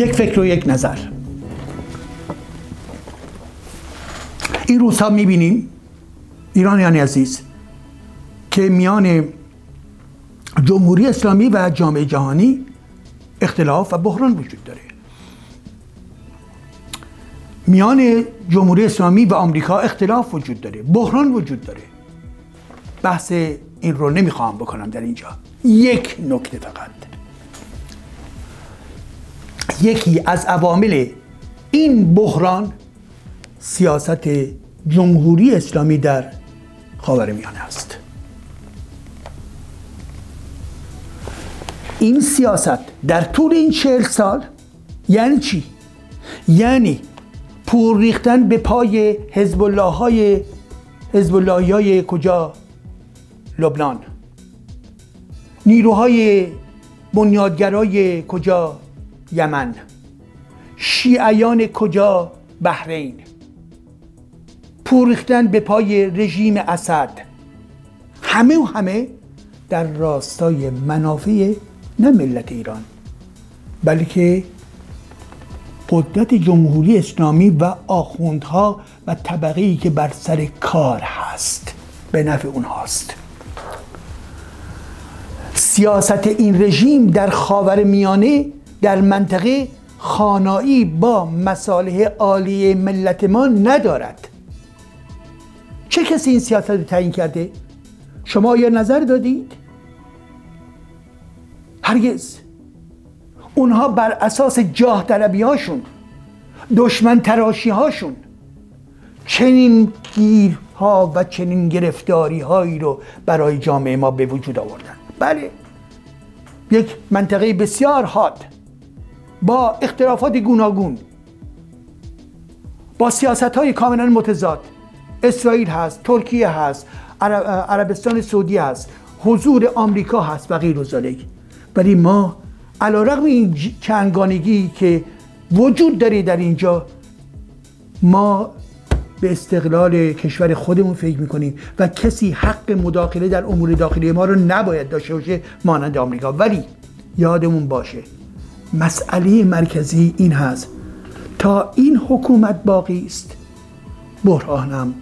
یک فکر و یک نظر. این روزها می‌بینیم ایرانیان عزیز که میان جمهوری اسلامی و جامعه جهانی اختلاف و بحران وجود داره. میان جمهوری اسلامی و آمریکا اختلاف وجود داره بحران وجود داره. بحث این رو نمی‌خواهم بکنم در اینجا. یک نکته فقط. یکی از عوامل این بحران سیاست جمهوری اسلامی در خاورمیانه است. این سیاست در طول این چهل سال یعنی چی؟ یعنی پور ریختن به پای حزب الله های حزب های کجا؟ لبنان. نیروهای بنیادگرای کجا؟ یمن. شیعیان کجا بحرین؟ پوریختن به پای رژیم اسد. همه و همه در راستای منافع نه ملت ایران بلکه قدرت جمهوری اسلامی و آخوندها و طبقه که بر سر کار هست. به نفع اونهاست. سیاست این رژیم در خاور میانه در منطقه خانایی با مصالح عالی ملت ما ندارد. چه کسی این سیاست رو تعیین کرده؟ شما یا نظر دادید؟ هرگز. اونها بر اساس جاه طلبی هاشون دشمن تراشی هاشون چنین گیرها و چنین گرفتاری هایی رو برای جامعه ما به وجود آوردن. بله. یک منطقه بسیار حاد. با اختلافات گوناگون با سیاست های کاملا متضاد. اسرائیل هست ترکیه هست عربستان سعودی هست حضور آمریکا هست و غیر ولی ما علا رقم این چنگانگی که وجود داره در اینجا ما به استقلال کشور خودمون فکر می‌کنیم و کسی حق مداخله در امور داخلی ما رو نباید داشته باشه مانند آمریکا. ولی یادمون باشه مسئله مرکزی این هست. تا این حکومت باقی است بحرانم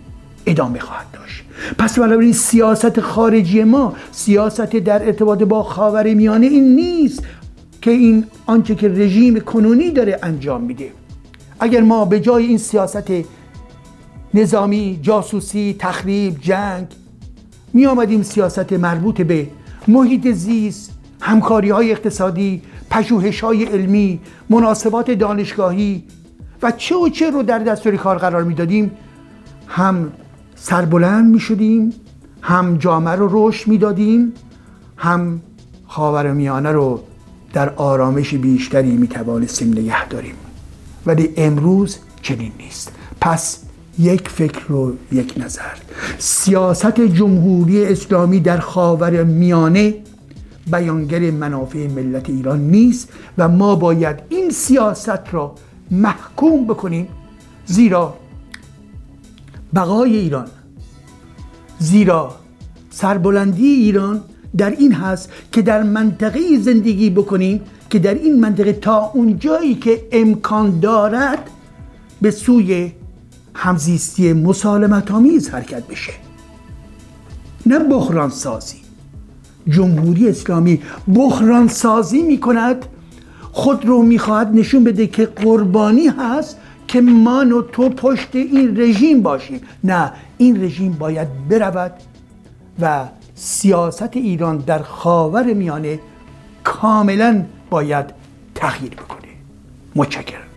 ادامه خواهد داشت. پس بنابراین سیاست خارجی ما سیاست در ارتباط با خاور میانه این نیست که این آنچه که رژیم کنونی داره انجام میده. اگر ما به جای این سیاست نظامی جاسوسی تخریب جنگ می آمدیم سیاست مربوط به محیط زیست همکاری های اقتصادی پژوهش های علمی مناسبات دانشگاهی و چه و چه رو در دستور کار قرار می‌دادیم هم سربلند می شدیم هم جامعه رو رشد می‌دادیم هم خاورمیانه رو در آرامش بیشتری می توانستیم نگه داریم. ولی امروز چنین نیست. پس یک فکر و یک نظر. سیاست جمهوری اسلامی در خاور میانه بیانگر منافع ملت ایران نیست و ما باید این سیاست را محکوم بکنیم. زیرا بقای ایران زیرا سربلندی ایران در این هست که در منطقه زندگی بکنیم که در این منطقه تا اونجایی که امکان دارد به سوی همزیستی مسالمت آمیز حرکت بشه. نه بحران سازی. جمهوری اسلامی بحران سازی می کند خود رو می‌خواهد نشون بده که قربانی هست که من و تو پشت این رژیم باشیم. نه این رژیم باید برود و سیاست ایران در خاور میانه کاملا باید تغییر بکنه. متشکرم.